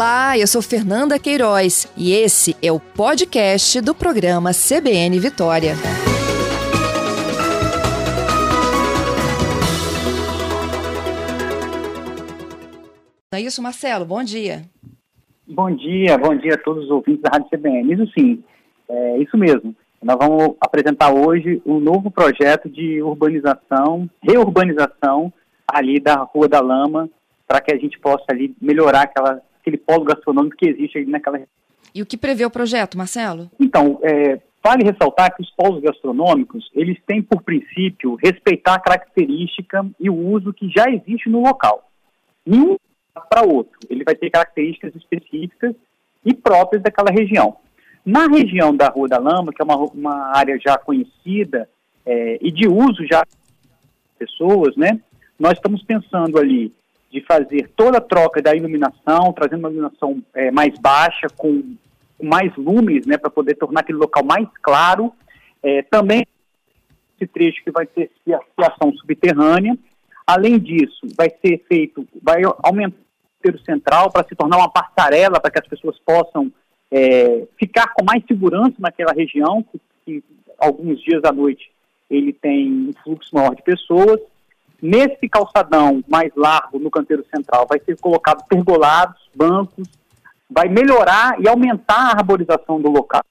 Olá, eu sou Fernanda Queiroz e esse é o podcast do programa CBN Vitória. É isso, Marcelo, bom dia. Bom dia, bom dia a todos os ouvintes da Rádio CBN. Isso sim, é isso mesmo. Nós vamos apresentar hoje um novo projeto de urbanização, reurbanização ali da Rua da Lama, para que a gente possa ali melhorar aquela, aquele polo gastronômico que existe ali naquela região. E o que prevê o projeto, Marcelo? Então, é, vale ressaltar que os polos gastronômicos, eles têm por princípio respeitar a característica e o uso que já existe no local. Nenhum para outro. Ele vai ter características específicas e próprias daquela região. Na região da Rua da Lama, que é uma, uma área já conhecida é, e de uso já pessoas, né? Nós estamos pensando ali de fazer toda a troca da iluminação, trazendo uma iluminação é, mais baixa, com, mais lumes, né, para poder tornar aquele local mais claro. É, também esse trecho que vai ter fiação subterrânea. Além disso, vai ser feito, vai aumentar o central para se tornar uma passarela para que as pessoas possam é, ficar com mais segurança naquela região, que, que alguns dias à noite ele tem um fluxo maior de pessoas. Nesse calçadão mais largo no canteiro central vai ser colocado pergolados, bancos, vai melhorar e aumentar a arborização do local.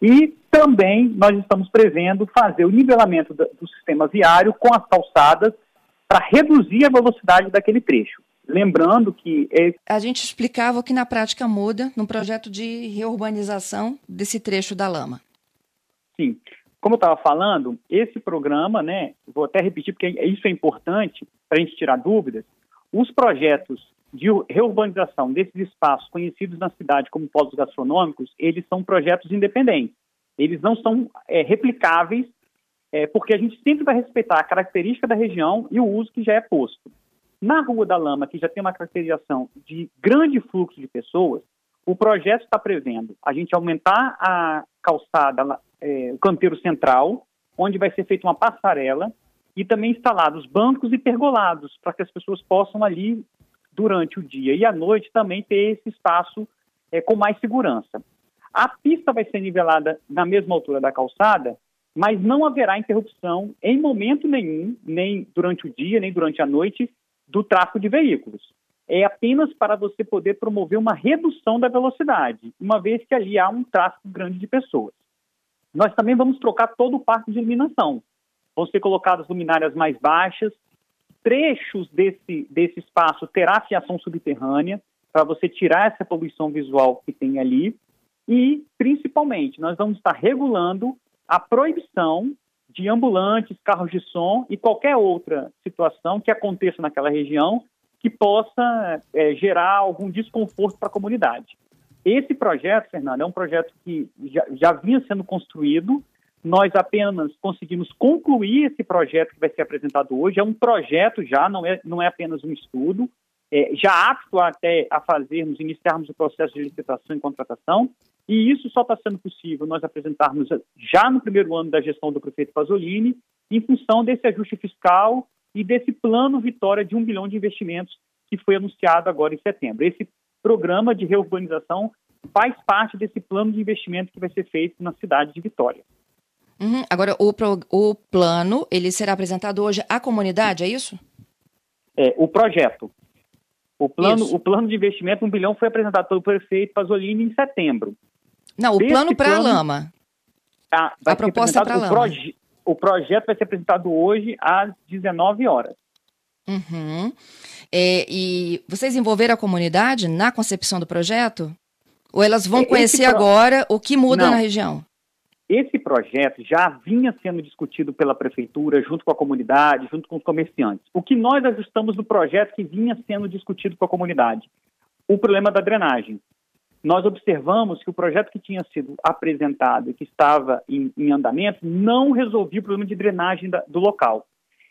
E também nós estamos prevendo fazer o nivelamento do, sistema viário com as calçadas para reduzir a velocidade daquele trecho. Lembrando que. É... A gente explicava o que na prática muda no projeto de reurbanização desse trecho da lama. Sim. Como eu estava falando, esse programa, né, vou até repetir porque isso é importante para a gente tirar dúvidas, os projetos de reurbanização desses espaços conhecidos na cidade como polos gastronômicos, eles são projetos independentes. Eles não são é, replicáveis, é, porque a gente sempre vai respeitar a característica da região e o uso que já é posto. Na Rua da Lama, que já tem uma caracterização de grande fluxo de pessoas, o projeto está prevendo a gente aumentar a calçada é, canteiro central, onde vai ser feita uma passarela e também instalados bancos e pergolados para que as pessoas possam ali durante o dia e à noite também ter esse espaço é, com mais segurança. A pista vai ser nivelada na mesma altura da calçada, mas não haverá interrupção em momento nenhum, nem durante o dia, nem durante a noite, do tráfego de veículos. É apenas para você poder promover uma redução da velocidade, uma vez que ali há um tráfego grande de pessoas. Nós também vamos trocar todo o parque de iluminação. Vão ser colocadas luminárias mais baixas, trechos desse, desse espaço terá fiação subterrânea, para você tirar essa poluição visual que tem ali. E, principalmente, nós vamos estar regulando a proibição de ambulantes, carros de som e qualquer outra situação que aconteça naquela região que possa é, gerar algum desconforto para a comunidade. Esse projeto, Fernando, é um projeto que já, já vinha sendo construído. Nós apenas conseguimos concluir esse projeto que vai ser apresentado hoje. É um projeto já, não é, não é apenas um estudo. É, já apto até a fazermos, iniciarmos o processo de licitação e contratação. E isso só está sendo possível nós apresentarmos já no primeiro ano da gestão do prefeito Pasolini, em função desse ajuste fiscal e desse plano Vitória de um bilhão de investimentos que foi anunciado agora em setembro. Esse programa de reurbanização faz parte desse plano de investimento que vai ser feito na cidade de Vitória. Uhum. Agora, o, pro, o plano, ele será apresentado hoje à comunidade, é isso? É, o projeto. O plano, o plano de investimento, um bilhão, foi apresentado pelo prefeito Pasolini em setembro. Não, o Desse plano para a lama. Ah, a proposta para a lama. Proje o projeto vai ser apresentado hoje às 19 horas. Uhum. É, e vocês envolveram a comunidade na concepção do projeto? Ou elas vão conhecer pro... agora o que muda Não. na região? Esse projeto já vinha sendo discutido pela prefeitura, junto com a comunidade, junto com os comerciantes. O que nós ajustamos no projeto que vinha sendo discutido com a comunidade? O problema da drenagem. Nós observamos que o projeto que tinha sido apresentado e que estava em, em andamento não resolvia o problema de drenagem da, do local.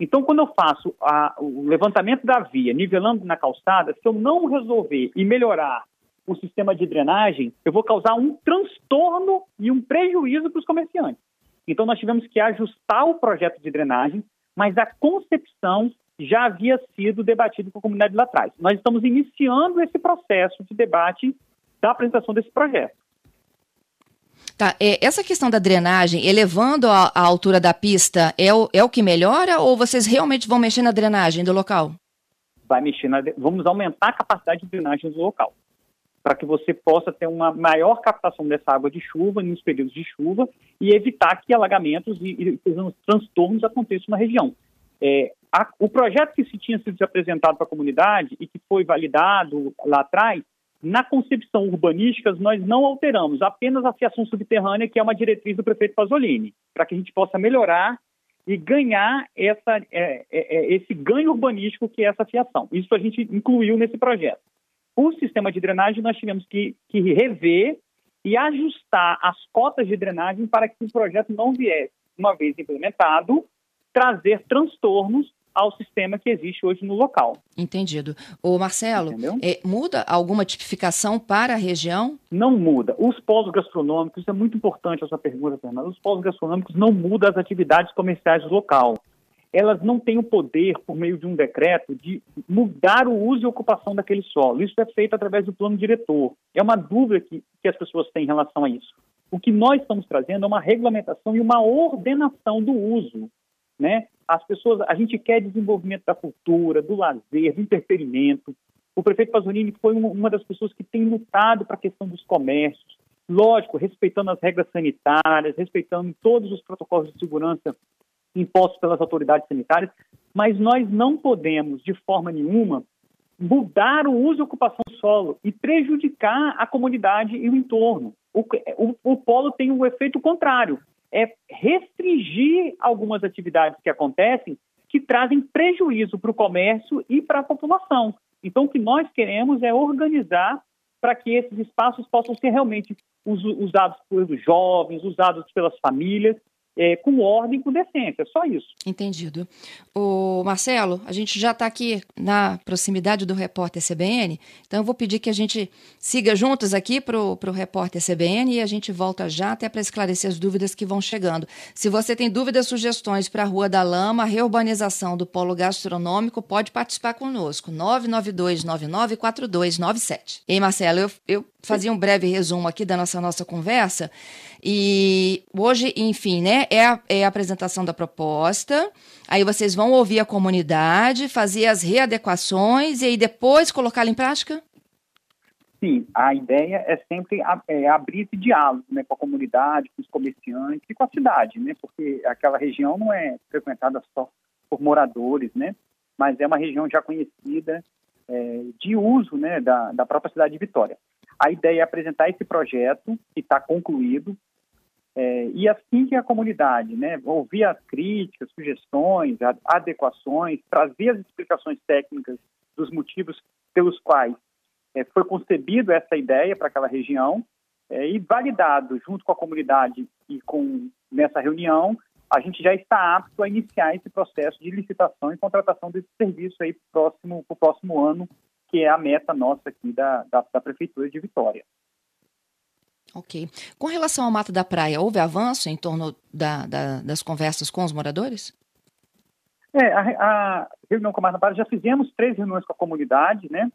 Então, quando eu faço a, o levantamento da via, nivelando na calçada, se eu não resolver e melhorar o sistema de drenagem, eu vou causar um transtorno e um prejuízo para os comerciantes. Então, nós tivemos que ajustar o projeto de drenagem, mas a concepção já havia sido debatido com a comunidade lá atrás. Nós estamos iniciando esse processo de debate da apresentação desse projeto. Tá, é, essa questão da drenagem, elevando a, a altura da pista, é o, é o que melhora ou vocês realmente vão mexer na drenagem do local? Vai mexer na, vamos aumentar a capacidade de drenagem do local, para que você possa ter uma maior captação dessa água de chuva nos períodos de chuva e evitar que alagamentos e, e transtornos aconteçam na região. É, a, o projeto que se tinha sido apresentado para a comunidade e que foi validado lá atrás na concepção urbanística, nós não alteramos, apenas a fiação subterrânea, que é uma diretriz do prefeito Pasolini, para que a gente possa melhorar e ganhar essa, é, é, é, esse ganho urbanístico que é essa fiação. Isso a gente incluiu nesse projeto. O sistema de drenagem nós tivemos que, que rever e ajustar as cotas de drenagem para que o projeto não viesse, uma vez implementado, trazer transtornos ao sistema que existe hoje no local. Entendido. O Marcelo, é, muda alguma tipificação para a região? Não muda. Os polos gastronômicos, é muito importante essa pergunta, Fernanda. Os polos gastronômicos não mudam as atividades comerciais do local. Elas não têm o poder, por meio de um decreto, de mudar o uso e ocupação daquele solo. Isso é feito através do plano diretor. É uma dúvida que, que as pessoas têm em relação a isso. O que nós estamos trazendo é uma regulamentação e uma ordenação do uso né? As pessoas, a gente quer desenvolvimento da cultura, do lazer, do entretenimento. O prefeito Pasolini foi uma das pessoas que tem lutado para a questão dos comércios, lógico, respeitando as regras sanitárias, respeitando todos os protocolos de segurança impostos pelas autoridades sanitárias, mas nós não podemos, de forma nenhuma, mudar o uso e ocupação do solo e prejudicar a comunidade e o entorno. O, o, o polo tem o um efeito contrário é restringir algumas atividades que acontecem que trazem prejuízo para o comércio e para a população. Então, o que nós queremos é organizar para que esses espaços possam ser realmente usados pelos jovens, usados pelas famílias é, com ordem, com decência, só isso. Entendido. O Marcelo, a gente já está aqui na proximidade do repórter CBN, então eu vou pedir que a gente siga juntos aqui para o repórter CBN e a gente volta já até para esclarecer as dúvidas que vão chegando. Se você tem dúvidas, sugestões para a Rua da Lama, reurbanização do polo gastronômico, pode participar conosco, 992994297. Ei, Marcelo, eu, eu fazia um breve resumo aqui da nossa, nossa conversa e hoje, enfim, né, é a, é a apresentação da proposta. Aí vocês vão ouvir a comunidade, fazer as readequações e aí depois colocá-la em prática? Sim, a ideia é sempre é, abrir esse diálogo né, com a comunidade, com os comerciantes e com a cidade, né, porque aquela região não é frequentada só por moradores, né, mas é uma região já conhecida é, de uso né, da, da própria cidade de Vitória. A ideia é apresentar esse projeto, que está concluído, é, e assim que a comunidade né, ouvir as críticas, sugestões, adequações, trazer as explicações técnicas dos motivos pelos quais é, foi concebido essa ideia para aquela região é, e validado junto com a comunidade e com nessa reunião, a gente já está apto a iniciar esse processo de licitação e contratação desse serviço aí para o próximo, próximo ano, que é a meta nossa aqui da, da, da Prefeitura de Vitória. Ok. Com relação ao Mato da Praia, houve avanço em torno da, da, das conversas com os moradores? É, a, a reunião com o Mato da Praia, já fizemos três reuniões com a comunidade, né?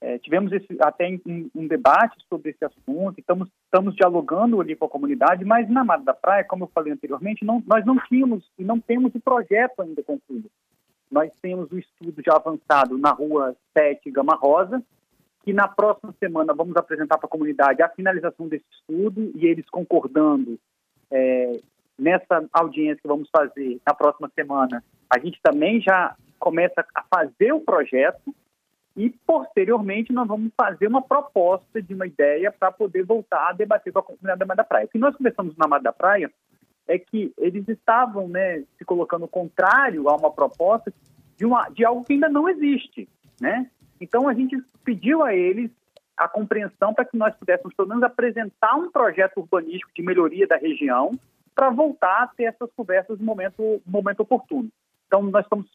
É, tivemos esse, até um, um, debate sobre esse assunto, estamos, estamos dialogando ali com a comunidade, mas na Mata da Praia, como eu falei anteriormente, não, nós não tínhamos e não temos o projeto ainda concluído. Nós temos o estudo já avançado na rua 7 Gama Rosa, que na próxima semana vamos apresentar para a comunidade a finalização desse estudo e eles concordando é, nessa audiência que vamos fazer na próxima semana, a gente também já começa a fazer o projeto e posteriormente nós vamos fazer uma proposta de uma ideia para poder voltar a debater com a comunidade da Mata da Praia. O que nós começamos na Mata da Praia é que eles estavam né, se colocando contrário a uma proposta de, uma, de algo que ainda não existe, né? Então a gente pediu a eles a compreensão para que nós pudéssemos pelo menos apresentar um projeto urbanístico de melhoria da região para voltar a ter essas conversas no momento, no momento oportuno. Então nós estamos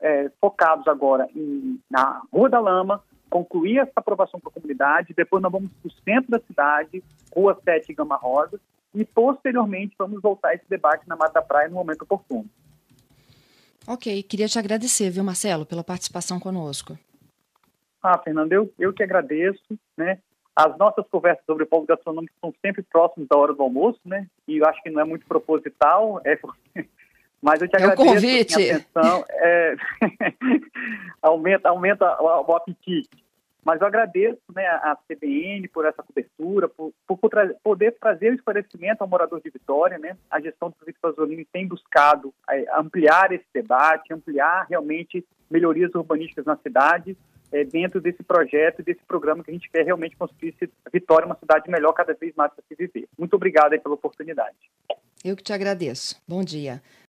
é, focados agora em, na Rua da Lama, concluir essa aprovação para a comunidade, depois nós vamos para o centro da cidade, Rua 7 Gama Rosa, e posteriormente vamos voltar a esse debate na Mata Praia no momento oportuno. Ok, queria te agradecer, viu, Marcelo, pela participação conosco. Ah, Fernando, eu, eu que agradeço, né? As nossas conversas sobre o polo gastronômico são sempre próximas da hora do almoço, né? E eu acho que não é muito proposital, é mas eu te agradeço é o convite. a atenção. É... aumenta, aumenta o, o apetite. Mas eu agradeço né, a CBN por essa cobertura, por, por, tra poder trazer o esclarecimento ao morador de Vitória. Né? A gestão do Vitor Pasolini tem buscado é, ampliar esse debate, ampliar realmente melhorias urbanísticas na cidade, é, dentro desse projeto e desse programa que a gente quer realmente construir Vitória uma cidade melhor cada vez mais para se viver. Muito obrigado pela oportunidade. Eu que te agradeço. Bom dia.